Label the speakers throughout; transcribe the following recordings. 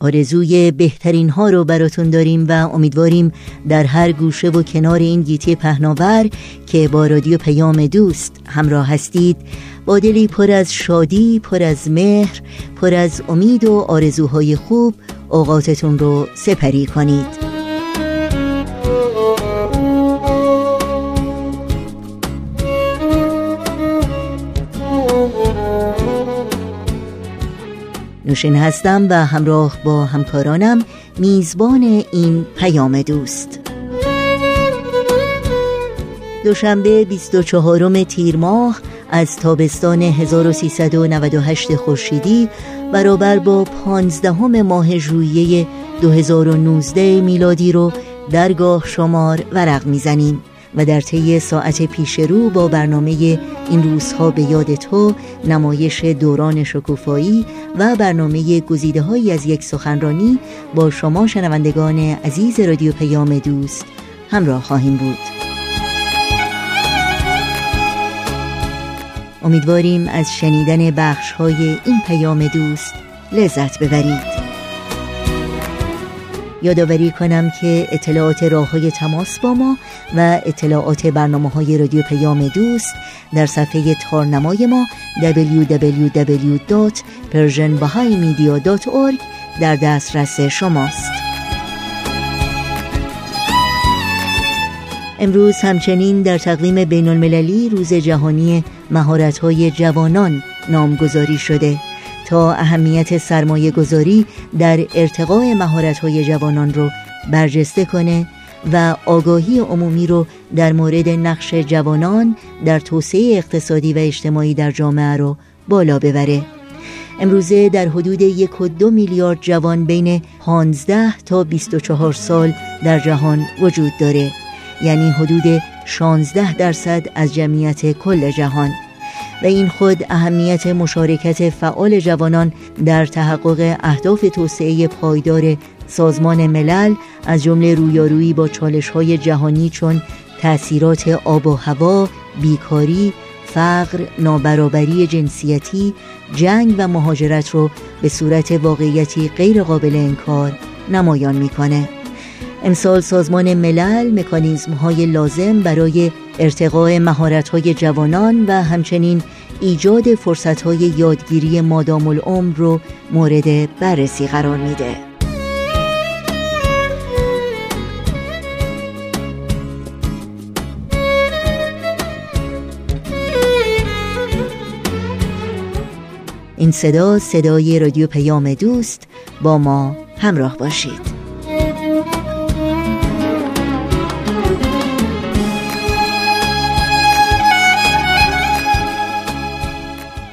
Speaker 1: آرزوی بهترین ها رو براتون داریم و امیدواریم در هر گوشه و کنار این گیتی پهناور که با رادیو پیام دوست همراه هستید با دلی پر از شادی، پر از مهر، پر از امید و آرزوهای خوب اوقاتتون رو سپری کنید. نوشین هستم و همراه با همکارانم میزبان این پیام دوست. دوشنبه 24 تیر ماه از تابستان 1398 خورشیدی برابر با 15 ماه ژوئیه 2019 میلادی رو درگاه شمار ورق می‌زنیم. و در طی ساعت پیش رو با برنامه این روزها به یاد تو نمایش دوران شکوفایی و برنامه گزیده هایی از یک سخنرانی با شما شنوندگان عزیز رادیو پیام دوست همراه خواهیم بود. امیدواریم از شنیدن بخش های این پیام دوست لذت ببرید. یادآوری کنم که اطلاعات راه های تماس با ما و اطلاعات برنامه های رادیو پیام دوست در صفحه تارنمای ما www.persianbahaimedia.org در دسترس شماست. امروز همچنین در تقویم بین المللی روز جهانی مهارت های جوانان نامگذاری شده. تا اهمیت سرمایه گذاری در ارتقاء مهارت های جوانان رو برجسته کنه و آگاهی عمومی رو در مورد نقش جوانان در توسعه اقتصادی و اجتماعی در جامعه رو بالا ببره. امروزه در حدود یک و دو میلیارد جوان بین 15 تا 24 سال در جهان وجود داره یعنی حدود 16 درصد از جمعیت کل جهان. و این خود اهمیت مشارکت فعال جوانان در تحقق اهداف توسعه پایدار سازمان ملل از جمله رویارویی با های جهانی چون تأثیرات آب و هوا، بیکاری، فقر، نابرابری جنسیتی، جنگ و مهاجرت رو به صورت واقعیتی غیر قابل انکار نمایان می‌کنه. امسال سازمان ملل مکانیزم های لازم برای ارتقاء مهارت های جوانان و همچنین ایجاد فرصت های یادگیری مادام العمر رو مورد بررسی قرار میده. این صدا صدای رادیو پیام دوست با ما همراه باشید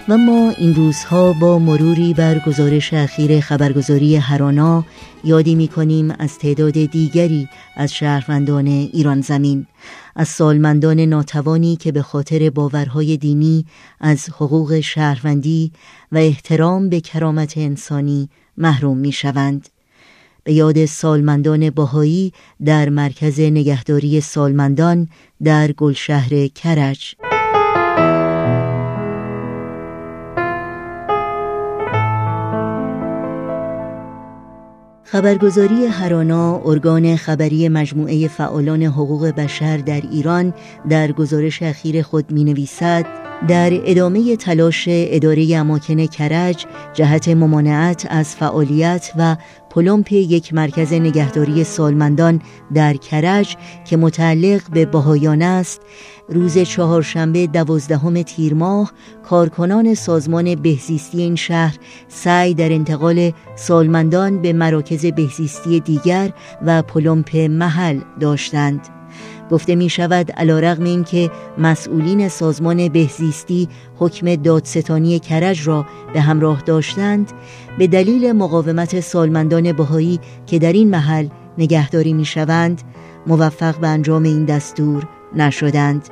Speaker 1: و ما این روزها با مروری بر گزارش اخیر خبرگزاری هرانا یادی می کنیم از تعداد دیگری از شهروندان ایران زمین از سالمندان ناتوانی که به خاطر باورهای دینی از حقوق شهروندی و احترام به کرامت انسانی محروم می شوند. به یاد سالمندان باهایی در مرکز نگهداری سالمندان در گلشهر کرج خبرگزاری هرانا ارگان خبری مجموعه فعالان حقوق بشر در ایران در گزارش اخیر خود می نویسد در ادامه تلاش اداره اماکن کرج جهت ممانعت از فعالیت و پلمپ یک مرکز نگهداری سالمندان در کرج که متعلق به بهایان است روز چهارشنبه دوازدهم تیر ماه کارکنان سازمان بهزیستی این شهر سعی در انتقال سالمندان به مراکز بهزیستی دیگر و پلمپ محل داشتند. گفته می شود علا رغم این که مسئولین سازمان بهزیستی حکم دادستانی کرج را به همراه داشتند به دلیل مقاومت سالمندان بهایی که در این محل نگهداری می شوند موفق به انجام این دستور نشدند.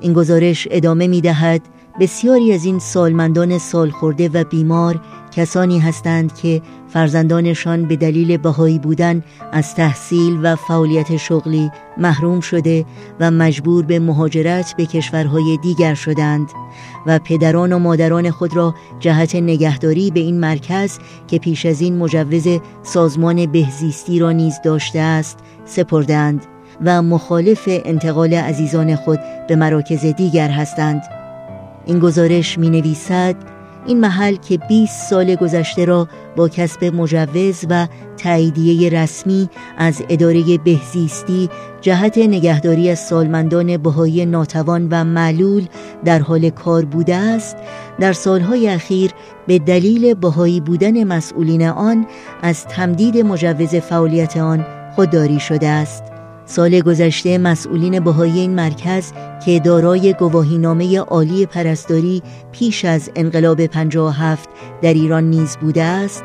Speaker 1: این گزارش ادامه می دهد بسیاری از این سالمندان سالخورده و بیمار کسانی هستند که فرزندانشان به دلیل بهایی بودن از تحصیل و فعالیت شغلی محروم شده و مجبور به مهاجرت به کشورهای دیگر شدند و پدران و مادران خود را جهت نگهداری به این مرکز که پیش از این مجوز سازمان بهزیستی را نیز داشته است سپردند و مخالف انتقال عزیزان خود به مراکز دیگر هستند. این گزارش می نویسد این محل که 20 سال گذشته را با کسب مجوز و تاییدیه رسمی از اداره بهزیستی جهت نگهداری از سالمندان بهایی ناتوان و معلول در حال کار بوده است در سالهای اخیر به دلیل بهایی بودن مسئولین آن از تمدید مجوز فعالیت آن خودداری شده است. سال گذشته مسئولین بهایی این مرکز که دارای گواهینامه عالی پرستاری پیش از انقلاب 57 در ایران نیز بوده است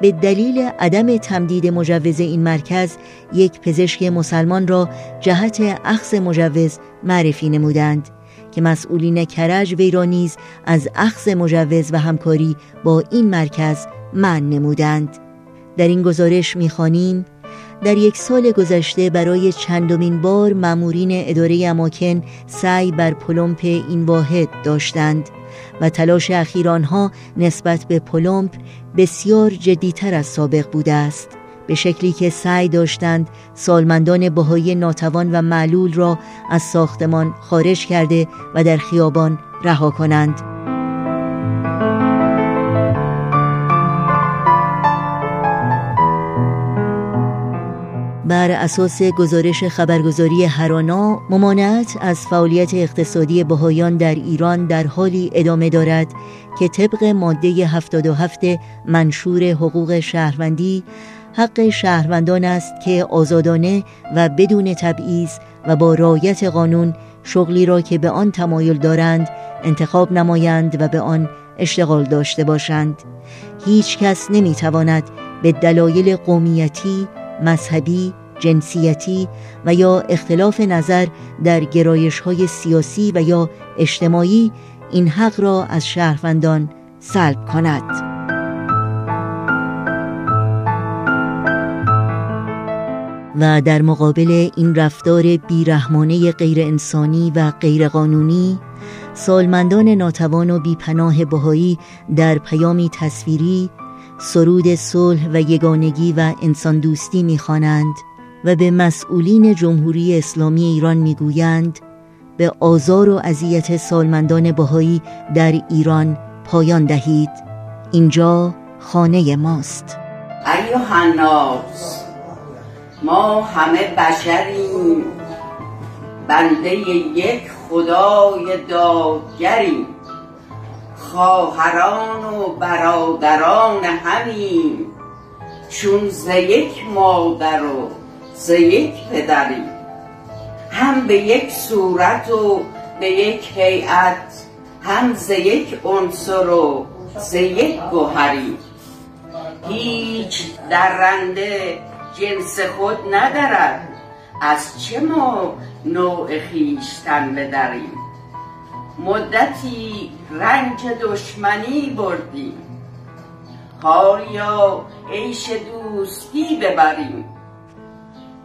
Speaker 1: به دلیل عدم تمدید مجوز این مرکز یک پزشک مسلمان را جهت اخذ مجوز معرفی نمودند که مسئولین کرج وی را نیز از اخذ مجوز و همکاری با این مرکز من نمودند. در این گزارش می‌خوانیم در یک سال گذشته برای چندمین بار مامورین اداره اماکن سعی بر پلمپ این واحد داشتند و تلاش اخیر آنها نسبت به پلمپ بسیار جدیتر از سابق بوده است به شکلی که سعی داشتند سالمندان بهایی ناتوان و معلول را از ساختمان خارج کرده و در خیابان رها کنند. بر اساس گزارش خبرگزاری هرانا ممانعت از فعالیت اقتصادی بهایان در ایران در حالی ادامه دارد که طبق ماده 77 منشور حقوق شهروندی حق شهروندان است که آزادانه و بدون تبعیض و با رایت قانون شغلی را که به آن تمایل دارند انتخاب نمایند و به آن اشتغال داشته باشند. هیچ کس نمی تواند به دلایل قومیتی مذهبی، جنسیتی و یا اختلاف نظر در گرایش های سیاسی و یا اجتماعی این حق را از شهروندان سلب کند. و در مقابل این رفتار بیرحمانه غیر انسانی و غیرقانونی سالمندان ناتوان و بیپناه بهایی در پیامی تصویری سرود صلح و یگانگی و انسان دوستی می‌خوانند و به مسئولین جمهوری اسلامی ایران می‌گویند به آزار و اذیت سالمندان بهایی در ایران پایان دهید. اینجا خانه ماست.
Speaker 2: ایوه الناس ما همه بشریم. بنده یک خدای دادگریم. خواهران و برادران همیم. چون ز یک مادر و ز یک پدریم هم به یک صورت و به یک هیئت هم ز یک عنصر و ز یک گوهری. هیچ درنده جنس خود ندارد از چه ما نوع خیشتن بدریم؟ مدتی رنج دشمنی بردیم. حالیا عیش دوستی ببریم.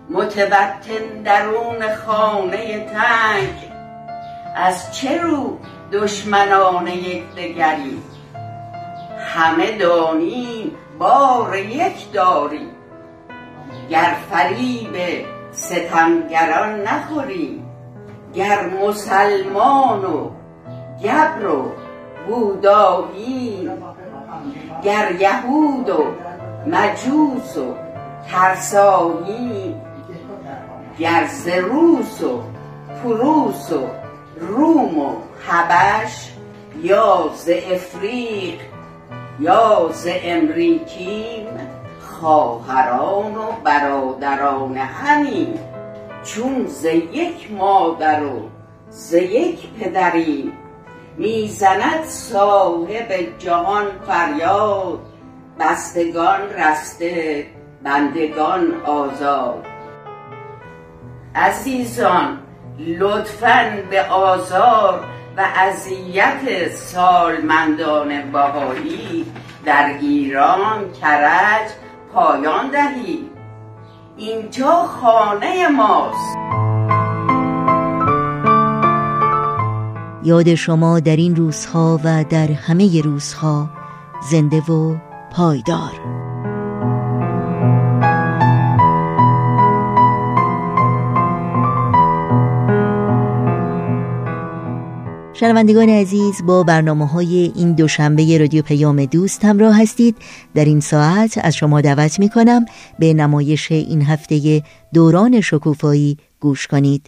Speaker 2: متوطن درون خانه تنگ. از چه رو دشمنان یکدیگریم همه دانیم بار یک داریم. گر فریب ستمگران نخوریم گر مسلمان و گبر و بودایی گر یهود و مجوس و ترسایی گر زروس و پروس و روم و حبش یا ز افریق یا ز امریکیم خواهران و برادران همین چون ز یک مادر و ز یک پدریم می‌زند صاحب جهان فریاد. بستگان رسته بندگان آزاد. عزیزان لطفا به آزار و اذیت سالمندان بهایی در ایران کرج پایان دهید. اینجا خانه ماست.
Speaker 1: یاد شما در این روزها و در همه روزها زنده و پایدار. شنوندگان عزیز با برنامه های این دوشنبه رادیو پیام دوست همراه هستید. در این ساعت از شما دعوت می کنم به نمایش این هفته دوران شکوفایی گوش کنید.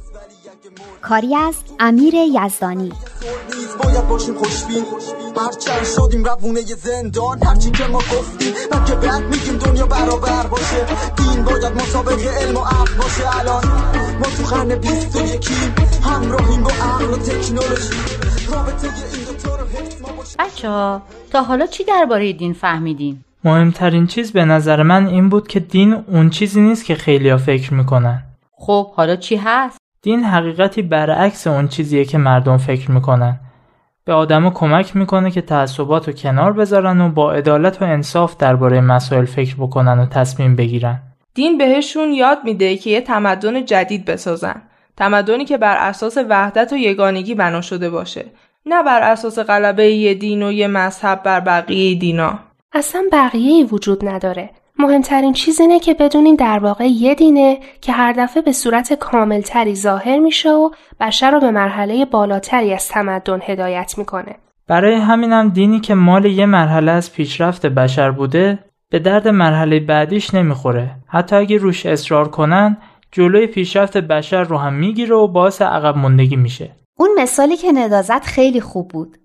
Speaker 3: کاری از امیر یزدانی.
Speaker 4: باید باشیم خوشبین. هرچند شدیم روونه زندان هرچی که ما گفتیم و که بعد میگیم دنیا برابر باشه. دین باید مسابقه علم و عقل باشه. الان ما تو قرن بیست و یکیم همراهیم با عقل و تکنولوژی. رابطه این دوتا رو حفظ ما باشه.
Speaker 5: بچه ها تا حالا چی درباره دین فهمیدین؟
Speaker 6: مهمترین چیز به نظر من این بود که دین اون چیزی نیست که خیلیا فکر می‌کنن.
Speaker 5: خب حالا چی هست؟
Speaker 6: دین حقیقتی برعکس اون چیزیه که مردم فکر می‌کنن. به آدما کمک می‌کنه که تعصبات رو کنار بذارن و با عدالت و انصاف درباره مسائل فکر بکنن و تصمیم بگیرن.
Speaker 7: دین بهشون یاد میده که یه تمدن جدید بسازن. تمدنی که بر اساس وحدت و یگانگی بنا شده باشه. نه بر اساس غلبه یه دین و یه مذهب بر بقیه دینا.
Speaker 8: اصلا بقیه وجود نداره. مهمترین چیز اینه که بدونین در واقع یه دینه که هر دفعه به صورت کاملتری ظاهر میشه و بشر رو به مرحله بالاتری از تمدن هدایت می‌کنه.
Speaker 6: برای همینم دینی که مال یه مرحله از پیشرفت بشر بوده به درد مرحله بعدیش نمی‌خوره. حتی اگه روش اصرار کنن جلوی پیشرفت بشر رو هم می‌گیره و باعث عقب موندگی میشه.
Speaker 3: اون مثالی که ندازت خیلی خوب بود.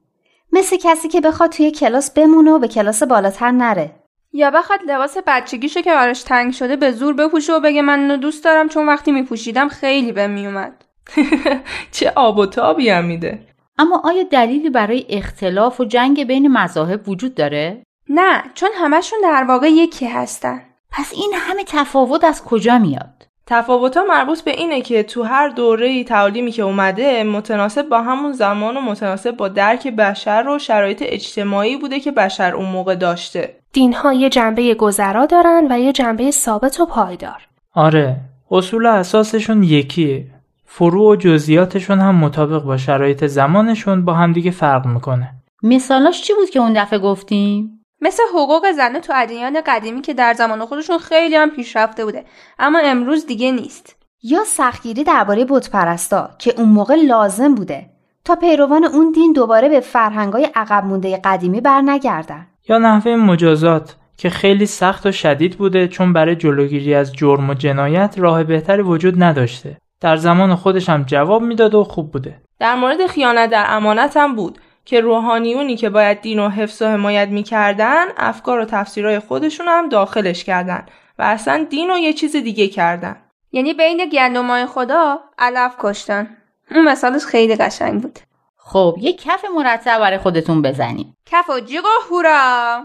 Speaker 3: مثل کسی که بخواد توی کلاس بمونه و به کلاس بالاتر نره.
Speaker 7: یا بخواد لباس بچگیشو که براش تنگ شده به زور بپوشه و بگه من اینو دوست دارم چون وقتی میپوشیدم خیلی به میومد چه آب و تابی هم میده
Speaker 5: اما آیا دلیلی برای اختلاف و جنگ بین مذاهب وجود داره؟
Speaker 7: نه چون همشون در واقع یکی هستن
Speaker 5: پس این همه تفاوت از کجا میاد؟
Speaker 7: تفاوت ها مربوط به اینه که تو هر دوره تعلیمی که اومده متناسب با همون زمان و متناسب با درک بشر و شرایط اجتماعی بوده که بشر اون موقع داشته
Speaker 8: دین ها یه جنبه گذرا دارن و یه جنبه ثابت و پایدار.
Speaker 6: آره، اصول اساسشون یکیه. فروع و جزئیاتشون هم مطابق با شرایط زمانشون با همدیگه فرق می‌کنه.
Speaker 5: مثالاش چی بود که اون دفعه گفتیم؟
Speaker 7: مثل حقوق زنه تو ادیان قدیمی که در زمان خودشون خیلی هم پیشرفته بوده اما امروز دیگه نیست.
Speaker 3: یا سختگیری درباره بتپرستا که اون موقع لازم بوده تا پیروان اون دین دوباره به فرهنگای عقب مونده قدیمی برنگردن.
Speaker 6: یا نحوه مجازات که خیلی سخت و شدید بوده چون برای جلوگیری از جرم و جنایت راه بهتری وجود نداشته. در زمان خودش هم جواب می‌داد و خوب بوده.
Speaker 7: در مورد خیانت در امانت هم بود. که روحانیونی که باید دین و حفظ و حمایت می‌کردن افکار و تفسیرهای خودشون هم داخلش کردن و اصلا دین رو یه چیز دیگه کردن. یعنی بین گندمای خدا علف کشتن. اون مثالش خیلی قشنگ بود.
Speaker 5: خب یه کف مرتب برای خودتون بزنیم.
Speaker 7: کف و جیغ و هورا!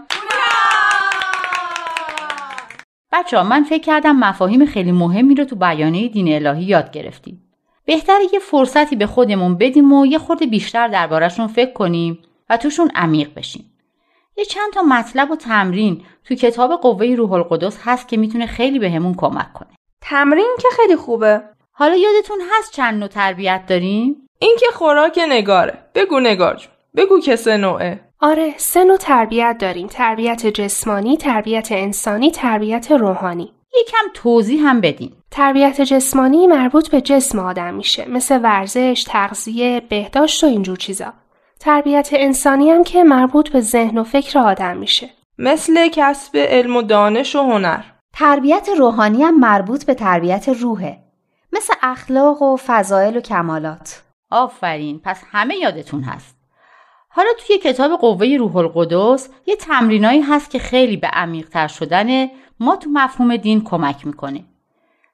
Speaker 5: بچه ها من فکر کردم مفاهیم خیلی مهمی رو تو بیانیه دین الهی یاد گرفتیم. بهتره یه فرصتی به خودمون بدیم و یه خورده بیشتر دربارهشون فکر کنیم و توشون عمیق بشیم. یه چند تا مطلب و تمرین تو کتاب قوه روح القدس هست که می‌تونه خیلی بهمون به کمک کنه.
Speaker 7: تمرین که خیلی خوبه.
Speaker 5: حالا یادتون هست چند نوع تربیت داریم؟
Speaker 7: این که خوراک نگاره. بگو نگار جون. بگو که سه نوعه.
Speaker 8: آره سه نوع تربیت داریم. تربیت جسمانی تربیت انسانی تربیت روحانی.
Speaker 5: یکم توضیح هم بدین.
Speaker 8: تربیت جسمانی مربوط به جسم آدم میشه مثل ورزش، تغذیه، بهداشت و اینجور چیزا. تربیت انسانی هم که مربوط به ذهن و فکر آدم میشه.
Speaker 7: مثل کسب علم و دانش و هنر.
Speaker 3: تربیت روحانی هم مربوط به تربیت روحه. مثل اخلاق و فضایل و کمالات.
Speaker 5: آفرین پس همه یادتون هست. حالا توی کتاب قوه روح القدس یه تمرینایی هست که خیلی به عمیقتر شدن ما تو مفهوم دین کمک می‌کنه.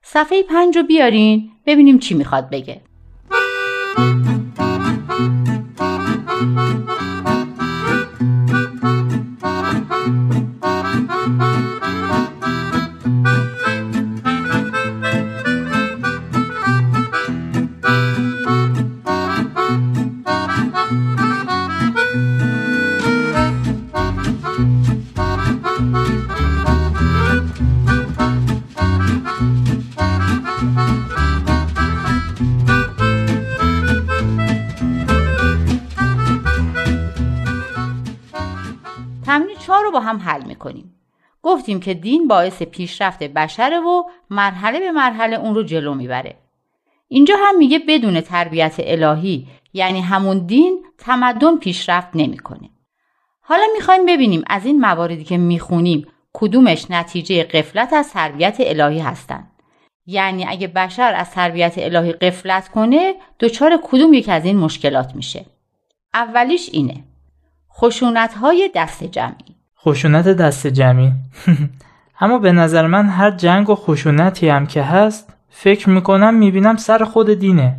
Speaker 5: صفحه پنج رو بیارین ببینیم چی می‌خواد بگه. گفتیم که دین باعث پیشرفت بشره و مرحله به مرحله اون رو جلو می‌بره. اینجا هم میگه بدون تربیت الهی یعنی همون دین تمدن پیشرفت نمی‌کنه. حالا می‌خوایم ببینیم از این مواردی که می‌خونیم کدومش نتیجه قفلت از تربیت الهی هستند یعنی اگه بشر از تربیت الهی قفلت کنه دچار کدوم یک از این مشکلات میشه؟ اولیش اینه. خشونت های دست جمعی.
Speaker 6: خشونت دست جمعی. اما به نظر من هر جنگ و خشونتی هم که هست فکر می‌کنم می‌بینم سر خود دینه.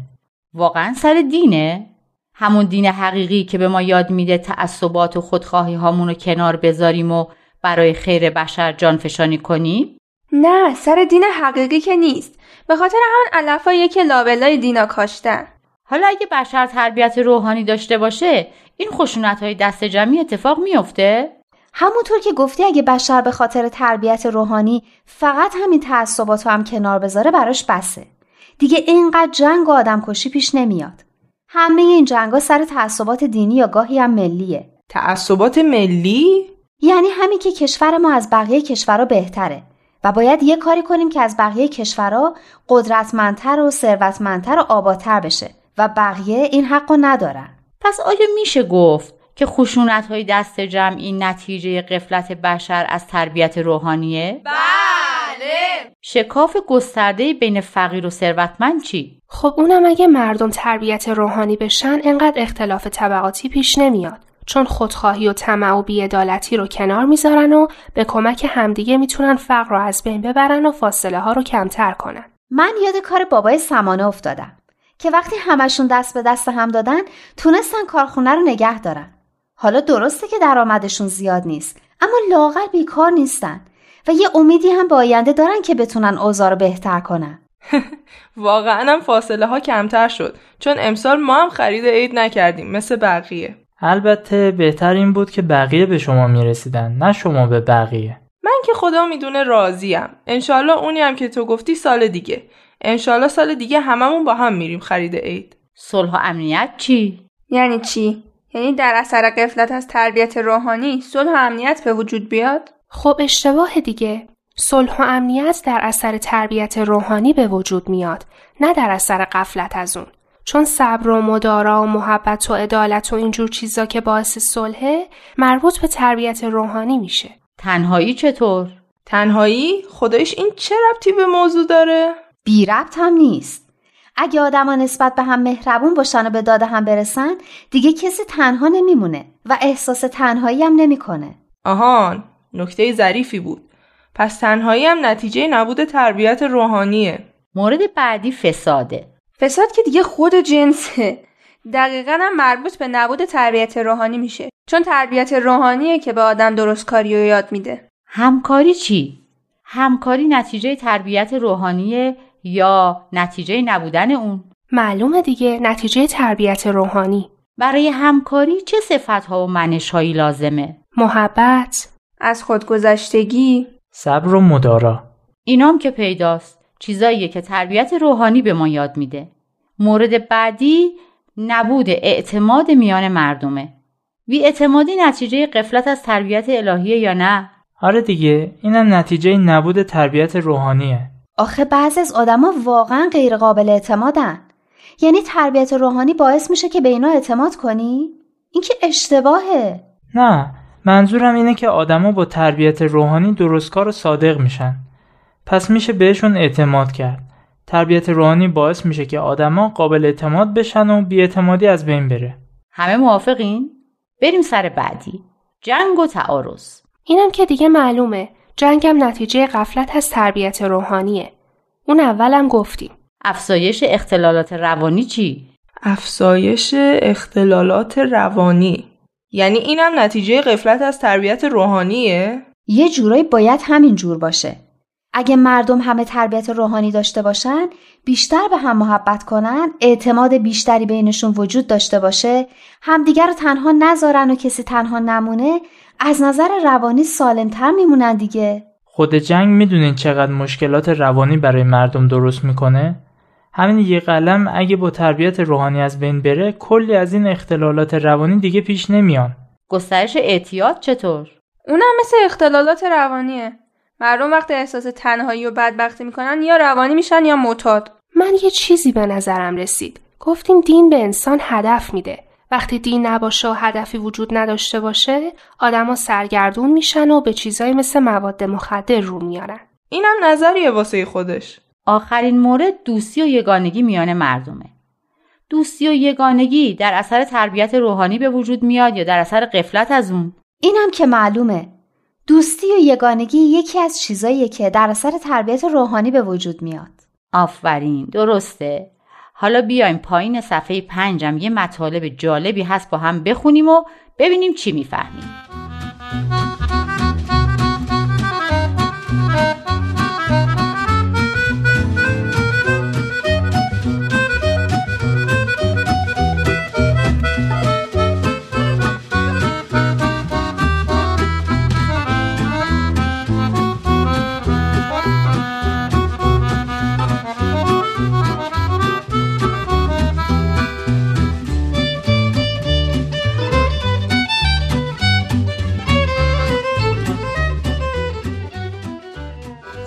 Speaker 5: واقعا سر دینه؟ همون دین حقیقی که به ما یاد میده تعصبات و خودخواهی هامون رو کنار بذاریم و برای خیر بشر جان فشانی کنیم؟
Speaker 9: نه سر دین حقیقی که نیست. به خاطر همون علفایی که لابلای دینا کاشتن.
Speaker 5: حالا اگه بشر تربیت روحانی داشته باشه این خشونت های دست جمعی اتفاق میافته؟
Speaker 3: همونطور که گفتی اگه بشر به خاطر تربیت روحانی فقط همین تعصبات هم کنار بذاره براش بسه. دیگه اینقدر جنگ و آدم کشی پیش نمیاد. همه این جنگا سر تعصبات دینی یا گاهی هم ملیه.
Speaker 7: تعصبات ملی؟
Speaker 3: یعنی همین که کشور ما از بقیه کشورها بهتره و باید یه کاری کنیم که از بقیه کشورها قدرتمندتر و ثروتمندتر و آبادتر بشه و بقیه این حقو ندارن.
Speaker 5: پس آیا میشه گفت که خشونت های دست جمعی نتیجه قفلت بشر از تربیت روحانیه؟
Speaker 9: بله
Speaker 5: شکاف گسترده بین فقیر و ثروتمند چی؟
Speaker 8: خب اونم اگه مردم تربیت روحانی بشن انقدر اختلاف طبقاتی پیش نمیاد چون خودخواهی و طمع و بیعدالتی رو کنار می‌ذارن و به کمک همدیگه می‌تونن فقر رو از بین ببرن و فاصله ها رو کمتر کنن
Speaker 3: من یاد کار بابای سمانه افتادم که وقتی همشون دست به دست هم دادن تونستن کارخونه رو نگه دارن حالا درسته که درآمدشون زیاد نیست اما لاغر بیکار نیستن و یه امیدی هم به آینده دارن که بتونن اوضاع رو بهتر کنن.
Speaker 7: واقعا هم فاصله ها کمتر شد چون امسال ما هم خرید عید نکردیم مثل بقیه.
Speaker 6: البته بهتر این بود که بقیه به شما می‌رسیدن نه شما به بقیه.
Speaker 7: من که خدا می‌دونه راضیم. انشالله اونی هم که تو گفتی سال دیگه. انشالله سال دیگه هممون با هم میریم خرید عید.
Speaker 5: صلح و امنیت چی؟
Speaker 9: یعنی چی؟ یعنی در اثر قفلت از تربیت روحانی صلح و امنیت به وجود بیاد؟
Speaker 8: خب اشتباه دیگه صلح و امنیت در اثر تربیت روحانی به وجود میاد نه در اثر قفلت از اون چون صبر و مدارا و محبت و عدالت و اینجور چیزا که باعث صلحه مربوط به تربیت روحانی میشه
Speaker 5: تنهایی چطور؟
Speaker 7: تنهایی؟ خدایش این چه ربطی به موضوع داره؟
Speaker 3: بی ربط هم نیست اگه آدما نسبت به هم مهربون باشن و به داده هم برسن دیگه کسی تنها نمیمونه و احساس تنهایی هم نمی‌کنه.
Speaker 7: آهان نکته ظریفی بود. پس تنهایی هم نتیجه نبود تربیت روحانیه.
Speaker 5: مورد بعدی فساده.
Speaker 9: فساد که دیگه خود جنسه. دقیقا هم مربوط به نبود تربیت روحانی میشه. چون تربیت روحانیه که به آدم درست کاری رو یاد میده.
Speaker 5: همکاری چی؟ همکاری نتیجه تربیت روحانیه یا نتیجه نبودن اون؟
Speaker 8: معلومه دیگه نتیجه تربیت روحانی.
Speaker 5: برای همکاری چه صفتها و منشهایی لازمه؟
Speaker 8: محبت
Speaker 9: از خودگذشتگی.
Speaker 6: صبر و مدارا.
Speaker 5: اینام که پیداست چیزاییه که تربیت روحانی به ما یاد میده. مورد بعدی نبود اعتماد میان مردمه. بی اعتمادی نتیجه قفلت از تربیت الهیه یا نه؟
Speaker 6: آره دیگه اینم نتیجه نبود تربیت روحانیه.
Speaker 3: آخه بعضی از آدما واقعا غیر قابل اعتمادن. یعنی تربیت روحانی باعث میشه که به اینا اعتماد کنی؟ این که اشتباهه.
Speaker 6: نه منظورم اینه که آدما با تربیت روحانی درستکار و صادق میشن. پس میشه بهشون اعتماد کرد. تربیت روحانی باعث میشه که آدما قابل اعتماد بشن و بیاعتمادی از بین بره.
Speaker 5: همه موافقین؟ بریم سر بعدی. جنگ و تعارض.
Speaker 8: اینم که دیگه معلومه. جنگم نتیجه قفلت از تربیت روحانیه. اون اولم گفتیم.
Speaker 5: افزایش اختلالات روانی چی؟
Speaker 7: افزایش اختلالات روانی. یعنی اینم نتیجه قفلت از تربیت روحانیه؟
Speaker 3: یه جورایی باید همین جور باشه. اگه مردم همه تربیت روحانی داشته باشن بیشتر به هم محبت کنن اعتماد بیشتری بینشون وجود داشته باشه همدیگر رو تنها نذارن و کسی تنها نمونه از نظر روانی سالمتر میمونن دیگه.
Speaker 6: خود جنگ می‌دونین چقدر مشکلات روانی برای مردم درست می‌کنه؟ همین یه قلم اگه با تربیت روحانی از بین بره کلی از این اختلالات روانی دیگه پیش نمیان.
Speaker 5: گسترش اعتیاد چطور؟
Speaker 9: اونم مثل اختلالات روانیه. مردم وقتی احساس تنهایی و بدبختی می‌کنن یا روانی میشن یا معتاد.
Speaker 8: من یه چیزی به نظرم رسید. گفتیم دین به انسان هدف میده. وقتی دین نباشه و هدفی وجود نداشته باشه آدما سرگردون میشن و به چیزایی مثل مواد مخدر رو میارن.
Speaker 7: اینم نظریه واسه خودش.
Speaker 5: آخرین مورد دوستی و یگانگی میان مردمه. دوستی و یگانگی در اثر تربیت روحانی به وجود میاد یا در اثر قفلت از اون؟
Speaker 3: اینم که معلومه. دوستی و یگانگی یکی از چیزاییه که در اثر تربیت روحانی به وجود میاد.
Speaker 5: آفرین درسته. حالا بیایم پایین صفحه پنجم یه مطالب جالبی هست با هم بخونیم و ببینیم چی می‌فهمیم.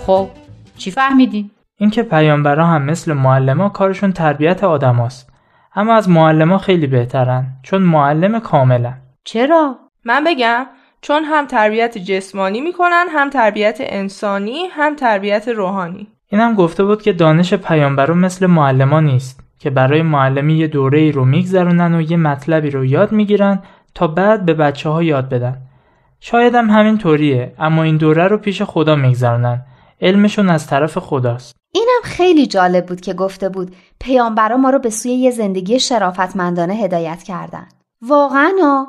Speaker 5: خب چی فهمیدیم؟
Speaker 6: اینکه پیامبرا هم مثل معلما کارشون تربیت آدماست اما از معلما خیلی بهترن چون معلم کاملا
Speaker 5: چرا؟
Speaker 7: من بگم چون هم تربیت جسمانی می‌کنن هم تربیت انسانی هم تربیت روحانی.
Speaker 6: اینم گفته بود که دانش پیامبرا مثل معلما نیست که برای معلمی یه دوره ای رو میگذرونن و یه مطلبی رو یاد می‌گیرن تا بعد به بچه ها یاد بدن. شاید هم همین طوریه اما این دوره رو پیش خدا میگذرونن. علمشون از طرف خداست.
Speaker 3: اینم خیلی جالب بود که گفته بود پیامبرا ما رو به سوی یه زندگی شرافتمندانه هدایت کردن. واقعا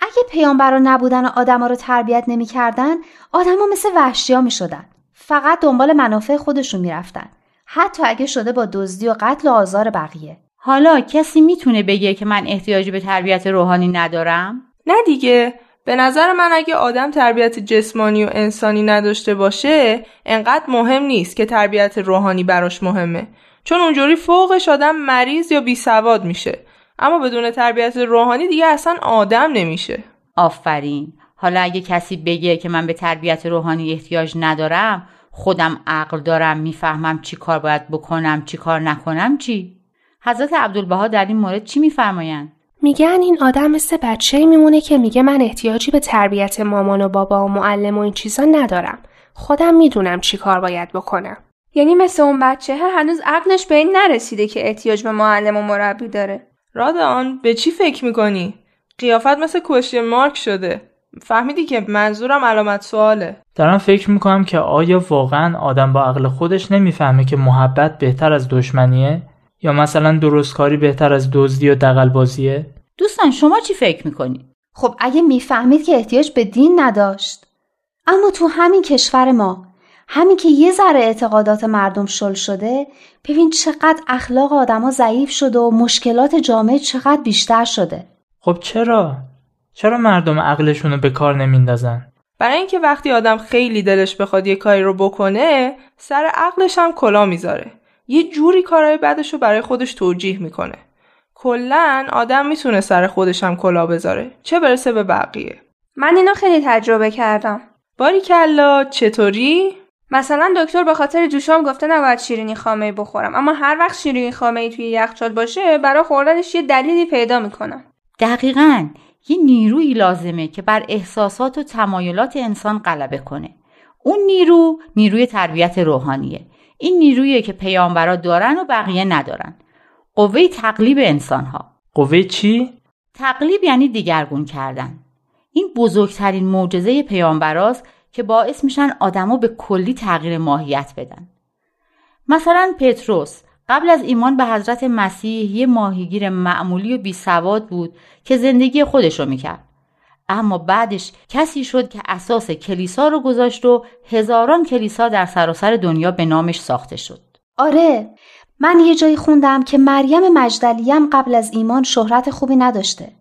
Speaker 3: اگه پیامبرا نبودن و آدما رو تربیت نمی‌کردن آدما مثل وحشیا می‌شدن. فقط دنبال منافع خودشون می‌رفتن. حتی اگه شده با دزدی و قتل و آزار بقیه.
Speaker 5: حالا کسی می‌تونه بگه که من احتیاجی به تربیت روحانی ندارم؟
Speaker 7: نه دیگه. به نظر من اگه آدم تربیت جسمانی و انسانی نداشته باشه انقدر مهم نیست که تربیت روحانی براش مهمه. چون اونجوری فوقش آدم مریض یا بیسواد میشه. اما بدون تربیت روحانی دیگه اصلا آدم نمیشه.
Speaker 5: آفرین. حالا اگه کسی بگه که من به تربیت روحانی احتیاج ندارم خودم عقل دارم می‌فهمم چی کار باید بکنم چی کار نکنم چی؟ حضرت عبدالبها در این مورد چی میفرمایند؟
Speaker 8: میگن این آدم مثل بچه میمونه که میگه من احتیاجی به تربیت مامان و بابا و معلم و این چیزا ندارم. خودم می‌دونم چی کار باید بکنم.
Speaker 9: یعنی مثل اون بچه هنوز عقلش به این نرسیده که احتیاج به معلم و مربی داره.
Speaker 7: رادان به چی فکر می‌کنی؟ قیافت مثل کوشی مارک شده. فهمیدی که منظورم علامت سواله.
Speaker 6: دارم فکر می‌کنم که آیا واقعا آدم با عقل خودش نمی‌فهمه که محبت بهتر از دشمنیه؟ یا مثلا درستکاری بهتر از دزدی و دقلبازیه؟
Speaker 5: دوستان شما چی فکر می‌کنید؟
Speaker 3: خب اگه می‌فهمید که احتیاج به دین نداشت اما تو همین کشور ما همین که یه ذره اعتقادات مردم شل شده ببین چقدر اخلاق آدما ضعیف شده و مشکلات جامعه چقدر بیشتر شده
Speaker 6: خب چرا؟ چرا مردم عقلشون رو به کار نمیندازن؟
Speaker 7: برای اینکه وقتی آدم خیلی دلش بخواد یه کاری رو بکنه سر عقلش هم کلا می‌ذاره یه جوری کارهای بدش رو برای خودش توجیه می‌کنه. کلا آدم می‌تونه سر خودش هم کلا بذاره. چه برسه به بقیه.
Speaker 9: من اینو خیلی تجربه کردم.
Speaker 7: باری کلا چطوری؟
Speaker 9: مثلا دکتر به خاطر جوشام گفته نباید شیرینی خامه ای بخورم. اما هر وقت شیرینی خامه ای توی یخچال باشه برای خوردنش یه دلیلی پیدا می‌کنم.
Speaker 5: دقیقا. یه نیرویی لازمه که بر احساسات و تمایلات انسان غلبه کنه. اون نیرو نیروی تربیت روحانیه. این نیرویی که پیامبرا دارن و بقیه ندارن. قوه تقلیب انسان ها
Speaker 6: قوه چی؟
Speaker 5: تقلیب یعنی دیگرگون کردن. این بزرگترین معجزه پیامبراست که باعث میشن آدما به کلی تغییر ماهیت بدن. مثلا پتروس قبل از ایمان به حضرت مسیح یه ماهیگیر معمولی و بی سواد بود که زندگی خودش رو می‌کرد. اما بعدش کسی شد که اساس کلیسا رو گذاشت و هزاران کلیسا در سراسر دنیا به نامش ساخته شد
Speaker 3: آره من یه جایی خوندم که مریم مجدلیم قبل از ایمان شهرت خوبی نداشته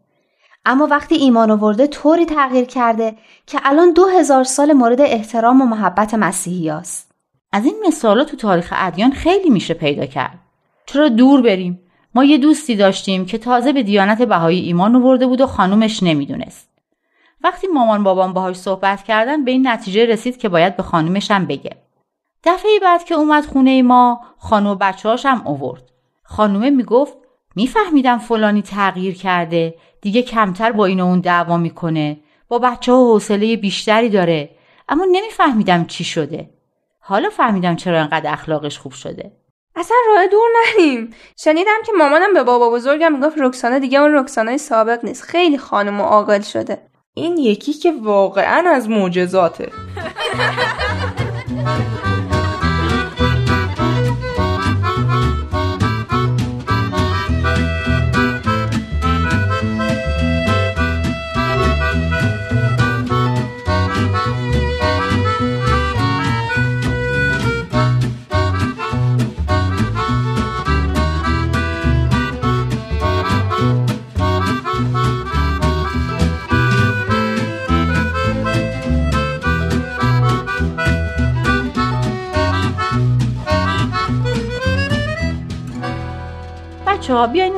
Speaker 3: اما وقتی ایمان آورده طوری تغییر کرده که الان دو هزار سال مورد احترام و محبت مسیحی است.
Speaker 5: از این مثالات تو تاریخ ادیان خیلی میشه پیدا کرد. چرا دور بریم؟ ما یه دوستی داشتیم که تازه به دیانت بهایی ایمان آورده بود و خانومش نمی‌دونست. وقتی مامان بابام باهاش صحبت کردن به این نتیجه رسید که باید به خانومش هم بگه. دفعه بعد که اومد خونه ما خانم و بچه هم اوورد. خانومه می‌گفت میفهمیدم فلانی تغییر کرده دیگه کمتر با این و اون دعوا می‌کنه. با بچه ها حوصله بیشتری داره اما نمیفهمیدم چی شده. حالا فهمیدم چرا انقدر اخلاقش خوب شده.
Speaker 9: اصلا راه دور نریم. شنیدم که مامانم به بابا بزرگم می‌گفت رکسانه دیگه اون رکسانه سابق نیست. خیلی خانم و عاقل شده.
Speaker 7: این یکی که واقعا از معجزاته.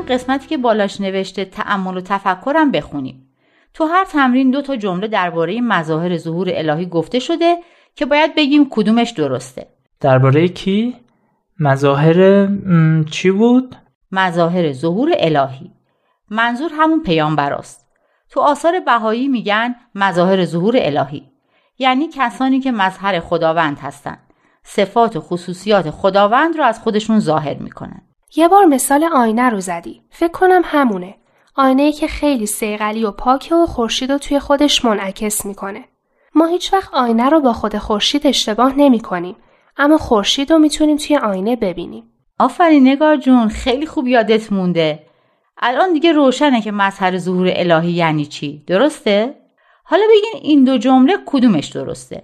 Speaker 5: قسمتی که بالاش نوشته تعمل و تفکرم بخونیم. تو هر تمرین دو تا جمله درباره مظاهر ظهور الهی گفته شده که باید بگیم کدومش درسته.
Speaker 6: درباره کی؟ مظاهر چی بود؟
Speaker 5: مظاهر ظهور الهی. منظور همون پیامبراست. تو آثار بهایی میگن مظاهر ظهور الهی. یعنی کسانی که مظهر خداوند هستند. صفات و خصوصیات خداوند رو از خودشون ظاهر می‌کنن.
Speaker 8: یه بار مثال آینه رو زدی. فکر کنم همونه. آینه که خیلی سیغلی و پاکه و خورشید رو توی خودش منعکس می‌کنه. ما هیچ وقت آینه رو با خود خورشید اشتباه نمی کنیم. اما خورشید رو می‌تونیم توی آینه ببینیم.
Speaker 5: آفرین نگار جون خیلی خوب یادت مونده. الان دیگه روشنه که مظهر ظهور الهی یعنی چی درسته؟ حالا بگین این دو جمله کدومش درسته؟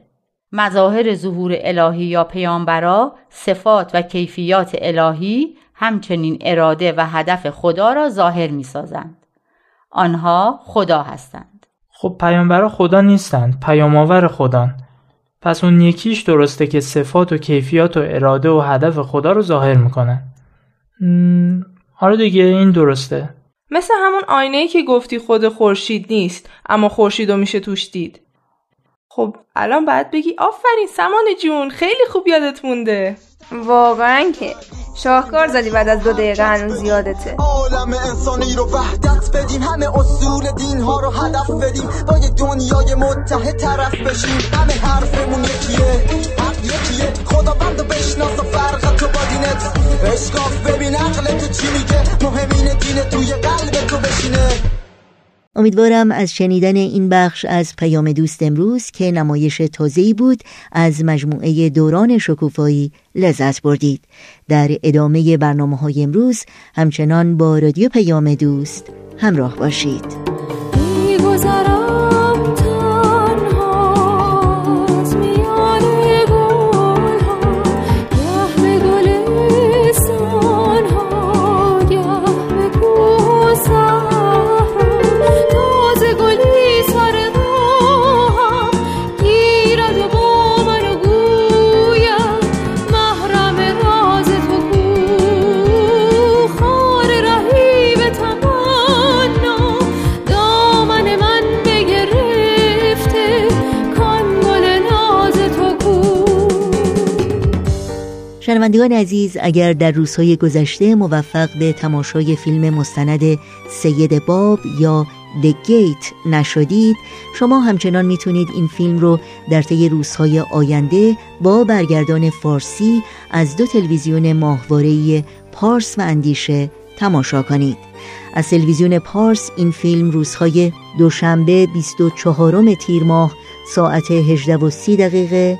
Speaker 5: مظاهر ظهور الهی یا پیامبرا صفات و کیفیات الهی همچنین اراده و هدف خدا را ظاهر می سازند. آنها خدا هستند.
Speaker 6: خب پیامبرا خدا نیستند، پیامآور خدان. پس اون یکیش درسته که صفات و کیفیات و اراده و هدف خدا رو ظاهر می‌کنن. آره دیگه این درسته.
Speaker 7: مثل همون آینه که گفتی خود خورشید نیست اما خورشید رو میشه توش دید. خب الان باید بگی آفرین سمان جون خیلی خوب یادت مونده.
Speaker 9: واقعا که شاهکار زدی بعد از دو دقیقه هنوز زیادته
Speaker 4: عالم انسانی رو وحدت بدیم همه اصول دین ها رو هدف بدیم با یه دنیای متحد طرف بشیم. همه حرفمون یکیه حق یکیه. خدا بند و بشناس و فرق تو با دینت. اشکاف ببین عقل تو چی میگه؟ مهمین دین توی قلب تو بشینه.
Speaker 1: امیدوارم از شنیدن این بخش از پیام دوست امروز که نمایش تازه‌ای بود از مجموعه دوران شکوفایی لذت بردید. در ادامه برنامه های امروز همچنان با رادیو پیام دوست همراه باشید. شنوندگان عزیز اگر در روزهای گذشته موفق به تماشای فیلم مستند سید باب یا The Gate نشدید شما همچنان می‌تونید این فیلم رو در طی روزهای آینده با برگردان فارسی از دو تلویزیون ماهواره‌ای پارس و اندیشه تماشا کنید. از تلویزیون پارس این فیلم روزهای دوشنبه 24 تیر ماه ساعت 18 و 30 دقیقه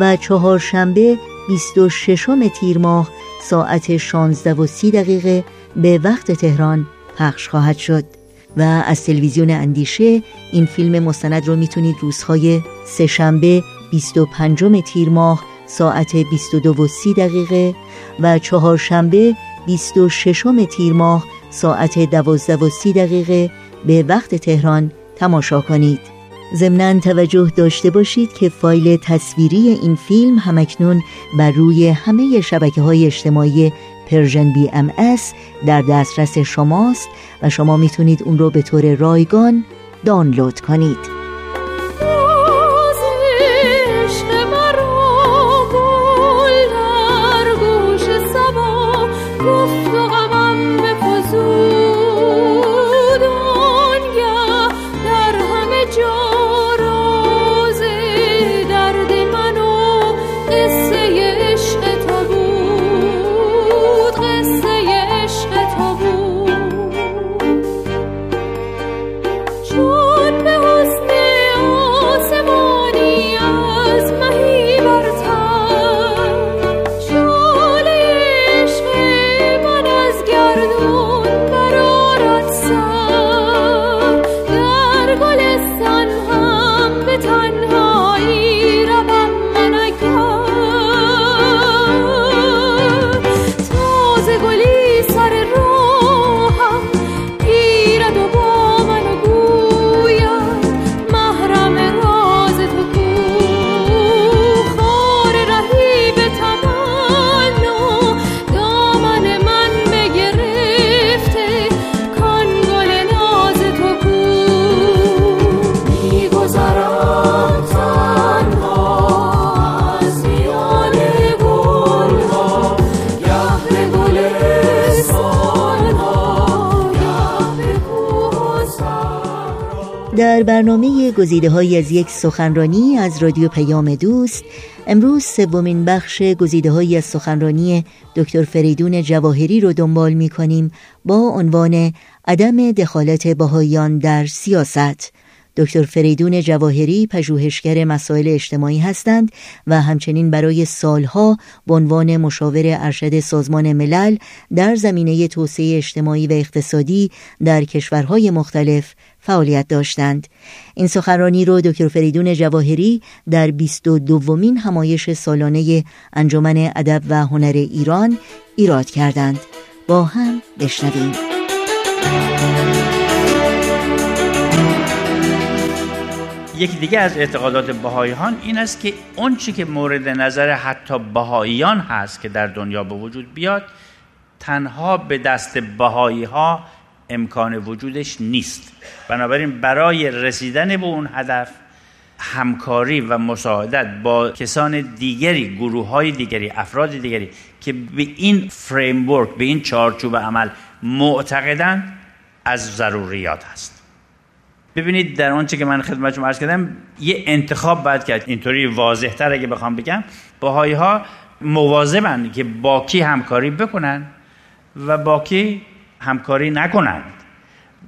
Speaker 1: و چهارشنبه 26 تیر ماه ساعت 16 و 30 دقیقه به وقت تهران پخش خواهد شد. و از تلویزیون اندیشه این فیلم مستند رو می‌تونید روزهای سهشنبه 25 تیر ماه ساعت 22 و 30 دقیقه و چهارشنبه 26 تیر ماه ساعت 12 و 30 دقیقه به وقت تهران تماشا کنید. ضمنا توجه داشته باشید که فایل تصویری این فیلم هم‌اکنون بر روی همه شبکه های اجتماعی Persian BMS در دسترس شماست و شما می‌تونید اون رو به طور رایگان دانلود کنید. در برنامه گزیده های از یک سخنرانی از رادیو پیام دوست امروز سومین بخش گزیده های از سخنرانی دکتر فریدون جواهری رو دنبال می کنیم با عنوان عدم دخالت بهاییان در سیاست. دکتر فریدون جواهری پژوهشگر مسائل اجتماعی هستند و همچنین برای سالها به عنوان مشاور ارشد سازمان ملل در زمینه توسعه اجتماعی و اقتصادی در کشورهای مختلف فعالیت داشتند. این سخنرانی رو دکتر فریدون جواهری در 22 دومین همایش سالانه انجمن ادب و هنر ایران ایراد کردند. با هم بشنویم.
Speaker 10: یکی دیگه از اعتقادات بهاییان این است که اون چی که مورد نظر حتی بهاییان هست که در دنیا به وجود بیاد تنها به دست بهایی ها امکان وجودش نیست. بنابراین برای رسیدن به اون هدف همکاری و مساعدت با کسان دیگری گروه های دیگری افراد دیگری که به این فریمورک به این چارچوب عمل معتقدند از ضروریات هست. ببینید در آنچه که من خدمت شما عرض کردم یه انتخاب باید کرد. اینطوری واضح تر اگه بخوام بگم. باهایی ها مواظبن که با کی همکاری بکنن و با کی همکاری نکنند.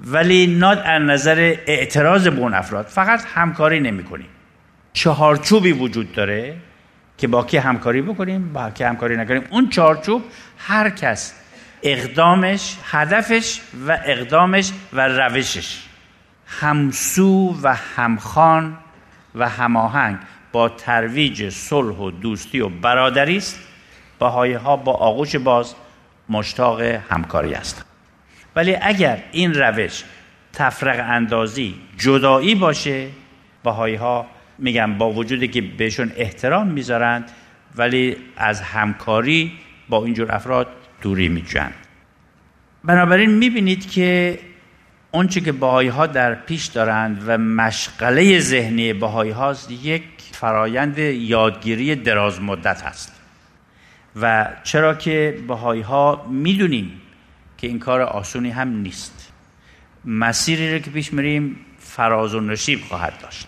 Speaker 10: ولی ناد از نظر اعتراض به اون افراد فقط همکاری نمی کنیم چهارچوبی وجود داره که با همکاری بکنیم با همکاری نکنیم. اون چهارچوب هر کس اقدامش هدفش و اقدامش و روشش. همسو و همخان و هماهنگ با ترویج صلح و دوستی و برادری است. بهایی ها با آغوش باز مشتاق همکاری است. ولی اگر این روش تفرق اندازی جدایی باشه بهایی ها میگم با وجودی که بهشون احترام می‌ذارند ولی از همکاری با اینجور افراد دوری میجوند بنابراین می‌بینید که اونچه که باهایی ها در پیش دارند و مشغله ذهنی باهایی هاست یک فرایند یادگیری دراز مدت هست و چرا که بهایی ها می‌دونیم که این کار آسونی هم نیست. مسیری رو که پیش میریم فراز و نشیب خواهد داشت.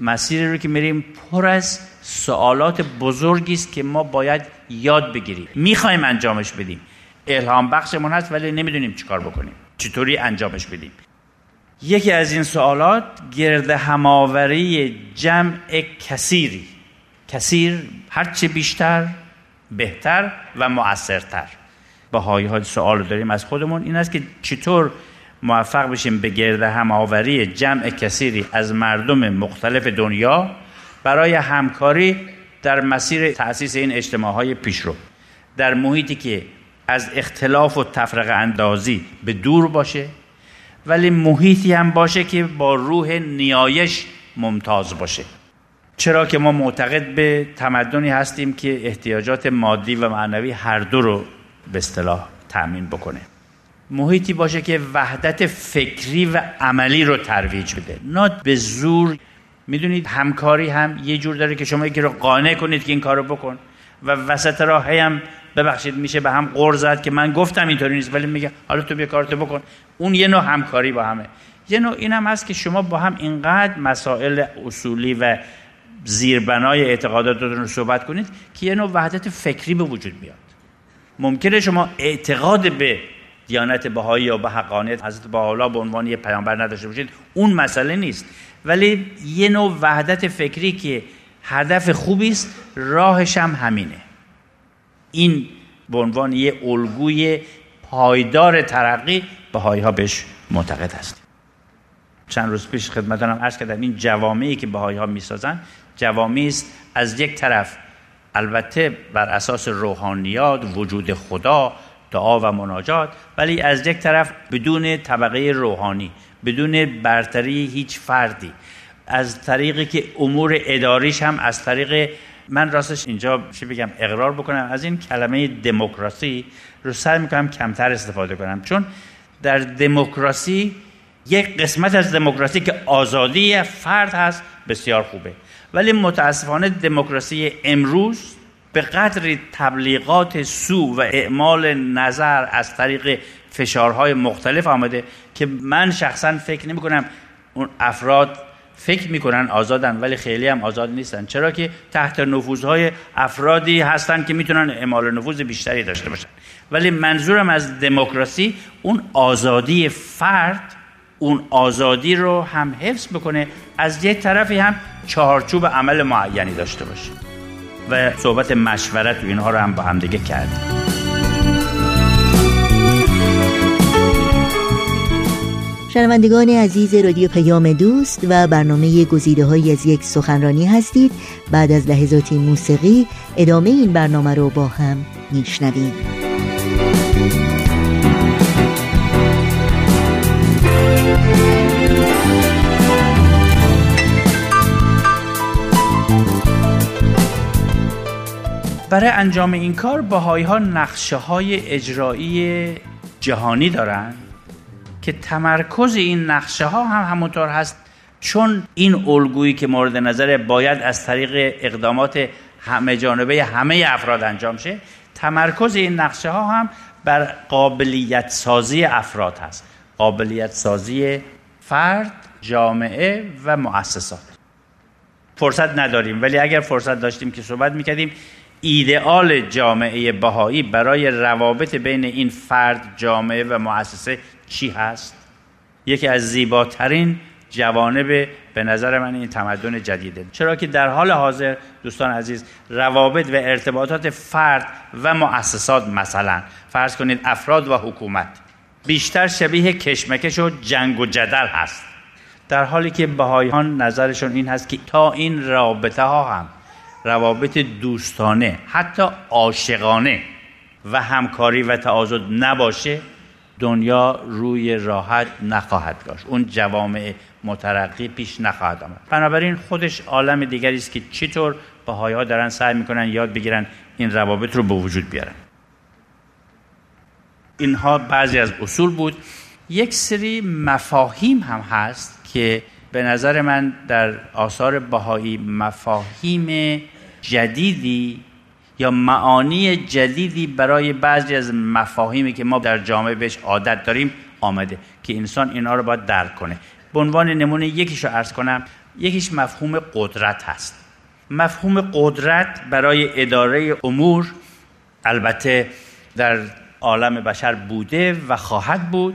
Speaker 10: مسیری رو که میریم پر از سوالات بزرگی است که ما باید یاد بگیریم. می‌خوایم انجامش بدیم. الهام بخشمون هست ولی نمی‌دونیم چیکار بکنیم. چطوری انجامش بدیم؟ یکی از این سوالات گرد هماوری جمع کثیری. کثیر هرچه بیشتر بهتر و مؤثرتر. بهایی ها سوال داریم. از خودمون این است که چطور موفق بشیم به گرد هماوری جمع کثیری از مردم مختلف دنیا برای همکاری در مسیر تأسیس این اجتماع های پیشرو در محیطی که از اختلاف و تفرق اندازی به دور باشه ولی محیطی هم باشه که با روح نیایش ممتاز باشه. چرا که ما معتقد به تمدنی هستیم که احتیاجات مادی و معنوی هر دو رو به اصطلاح تأمین بکنه. محیطی باشه که وحدت فکری و عملی رو ترویج بده. نه به زور. می‌دونید همکاری هم یه جور داره که شما یکی رو قانع کنید که این کارو بکن و وسط راه هم ببخشید میشه به هم قور زد که من گفتم اینطوری نیست ولی میگه حالا تو بیا کارتو بکن. اون یه نوع همکاری با همه. یه نوع این هم هست که شما با هم اینقدر مسائل اصولی و زیربنای اعتقاداتتون رو صحبت کنید که یه نوع وحدت فکری به وجود بیاد. ممکنه شما اعتقاد به دیانت بهایی یا به حقانیت حضرت بهاءالله به عنوان یه پیامبر نداشته باشید اون مسئله نیست. ولی یه نوع وحدت فکری که هدف خوبی است راهش هم همینه. این به عنوان یه الگوی پایدار ترقی بهایی ها بهش معتقد هستیم چند روز پیش خدمتانم عرض کردم این جوامعی که بهایی ها می‌سازن جوامعی است از یک طرف البته بر اساس روحانیات وجود خدا دعا و مناجات ولی از یک طرف بدون طبقه روحانی بدون برتری هیچ فردی. از طریقی که امور اداریش هم از طریق من راستش اینجا چی بگم اقرار بکنم. از این کلمه دموکراسی رو سعی می‌کنم کمتر استفاده کنم. چون در دموکراسی یک قسمت از دموکراسی که آزادی فرد هست بسیار خوبه. ولی متاسفانه دموکراسی امروز به قدری تبلیغات سو و اعمال نظر از طریق فشارهای مختلف آمده که من شخصا فکر نمی کنم اون افراد فکر می‌کنن آزادن ولی خیلی هم آزاد نیستن. چرا که تحت نفوذهای افرادی هستن که می‌تونن اعمال نفوذ بیشتری داشته باشن. ولی منظورم از دموکراسی اون آزادی فرد اون آزادی رو هم حفظ بکنه از یک طرفی هم چهارچوب عمل معینی داشته باشه. و صحبت مشورت و اینها رو هم با هم دیگه کردیم.
Speaker 1: شنوندگان عزیز رادیو پیام دوست و برنامه گزیده های از یک سخنرانی هستید. بعد از لحظاتی موسیقی ادامه این برنامه رو با هم میشنویم.
Speaker 10: برای انجام این کار باهایی ها نقشه های اجرایی جهانی دارن که تمرکز این نقشه ها هم همونطور هست چون این الگویی که مورد نظر باید از طریق اقدامات همه جانبه همه افراد انجام شه تمرکز این نقشه ها هم بر قابلیت سازی افراد هست. قابلیت سازی فرد جامعه و مؤسسات. فرصت نداریم ولی اگر فرصت داشتیم که صحبت می‌کردیم ایدئال جامعه بهایی برای روابط بین این فرد جامعه و مؤسسه چی هست؟ یکی از زیباترین جوانب به نظر من این تمدن جدیده. چرا که در حال حاضر دوستان عزیز روابط و ارتباطات فرد و مؤسسات مثلا. فرض کنید افراد و حکومت. بیشتر شبیه کشمکش و جنگ و جدل هست. در حالی که بهاییان نظرشون این هست که تا این رابطه ها هم روابط دوستانه حتی عاشقانه و همکاری و تعاضد نباشه دنیا روی راحت نخواهد داشت. اون جوامع مترقی پیش نخواهد آمد. بنابراین خودش عالم دیگری است که چطور بهایی ها دارن سعی می‌کنن یاد بگیرن این روابط رو به وجود بیارن. اینها بعضی از اصول بود. یک سری مفاهیم هم هست که به نظر من در آثار بهایی مفاهیم جدیدی یا معانی جدیدی برای بعضی از مفاهیمی که ما در جامعه بهش عادت داریم آمده که انسان اینا رو باید درک کنه. به عنوان نمونه یکیش رو ارز کنم یکیش مفهوم قدرت هست. مفهوم قدرت برای اداره امور البته در عالم بشر بوده و خواهد بود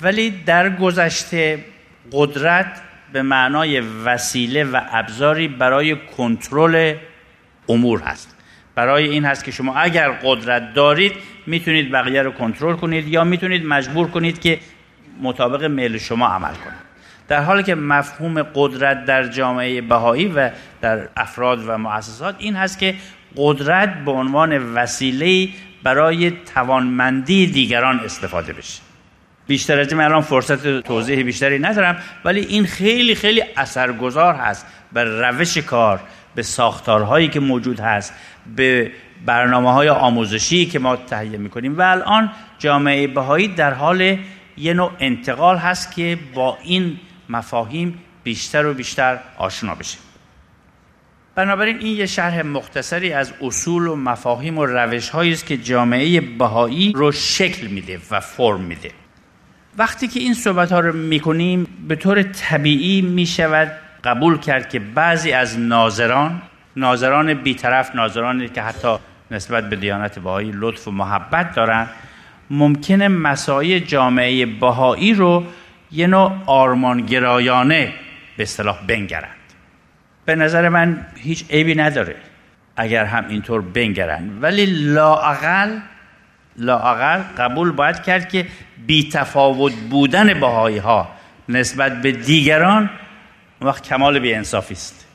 Speaker 10: ولی در گذشته قدرت به معنای وسیله و ابزاری برای کنترل امور هست. برای این هست که شما اگر قدرت دارید می‌تونید بقیه رو کنترل کنید یا می‌تونید مجبور کنید که مطابق میل شما عمل کنید. در حالی که مفهوم قدرت در جامعه بهایی و در افراد و مؤسسات این هست که قدرت به عنوان وسیله برای توانمندی دیگران استفاده بشه. بیشتر از من الان فرصت توضیح بیشتری ندارم ولی این خیلی خیلی اثرگذار هست بر روش کار به ساختارهایی که موجود هست به برنامه های آموزشی که ما تهیه می‌کنیم. و الان جامعه بهایی در حال یه نوع انتقال هست که با این مفاهیم بیشتر و بیشتر آشنا بشه. بنابراین این یه شرح مختصری از اصول و مفاهیم و روش است که جامعه بهایی رو شکل میده و فرم میده. وقتی که این صحبت ها رو می‌کنیم به طور طبیعی می‌شود قبول کرد که بعضی از ناظران ناظران بیطرف ناظرانی که حتی نسبت به دیانت بهایی لطف و محبت دارن ممکنه مسای جامعه بهایی رو یه نوع آرمانگرایانه به اصطلاح بنگرند. به نظر من هیچ عیبی نداره اگر هم اینطور بنگرند. ولی لاعقل لاعقل قبول باید کرد که بی تفاوت بودن بهایی ها نسبت به دیگران وقت کمال بی انصافی است.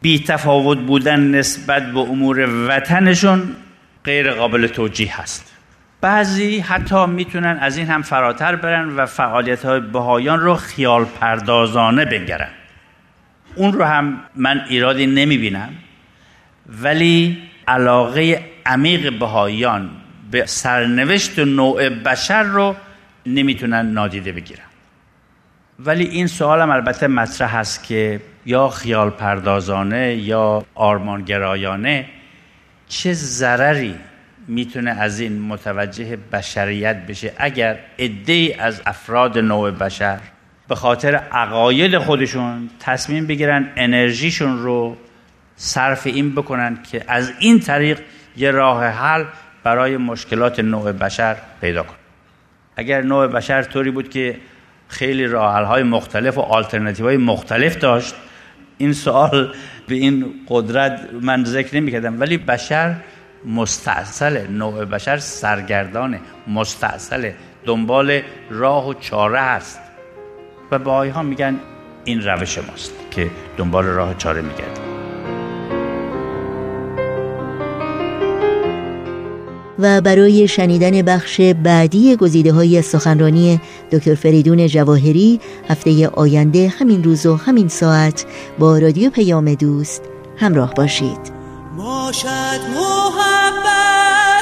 Speaker 10: بی تفاوت بودن نسبت به امور وطنشون غیر قابل توجیه هست. بعضی حتی می‌تونن از این هم فراتر برن و فعالیت های بهایان رو خیال پردازانه بنگرن. اون رو هم من ایرادی نمی‌بینم ولی علاقه عمیق بهاییان به سرنوشت نوع بشر رو نمی‌تونن نادیده بگیرن. ولی این سوالم البته مطرح هست که یا خیال پردازانه یا آرمانگرایانه چه ضرری می‌تونه از این متوجه بشریت بشه اگر عده از افراد نوع بشر به خاطر عقاید خودشون تصمیم بگیرن انرژیشون رو صرف این بکنن که از این طریق یه راه حل برای مشکلات نوع بشر پیدا کن. اگر نوع بشر طوری بود که خیلی راه مختلف و آلترناتیو های مختلف داشت این سوال به این قدرت من ذکر نمی کردم ولی بشر مستعصل نوع بشر سرگردانه مستعصل دنبال راه و چاره هست و باهایی ها میگن این روش ماست که دنبال راه و چاره میگردیم.
Speaker 1: و برای شنیدن بخش بعدی گزیده های سخنرانی دکتر فریدون جواهری هفته آینده همین روز و همین ساعت با رادیو پیام دوست همراه باشید.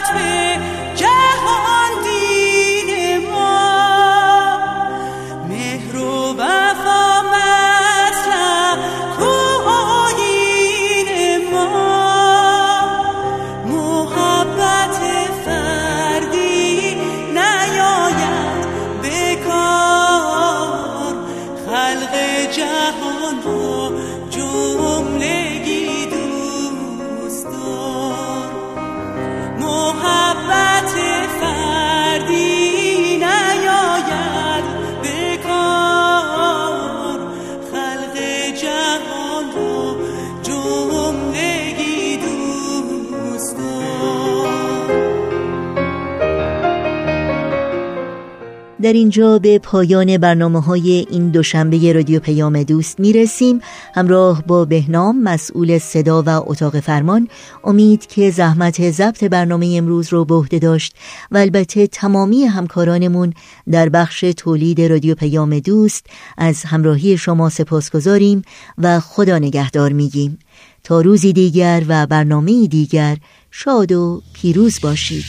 Speaker 1: در اینجا به پایان برنامه های این دوشنبه رادیو پیام دوست می رسیم همراه با بهنام مسئول صدا و اتاق فرمان امید که زحمت ضبط برنامه امروز رو به عهده داشت و البته تمامی همکارانمون در بخش تولید رادیو پیام دوست از همراهی شما سپاس گذاریم و خدا نگهدار میگیم. تا روزی دیگر و برنامه دیگر شاد و پیروز باشید.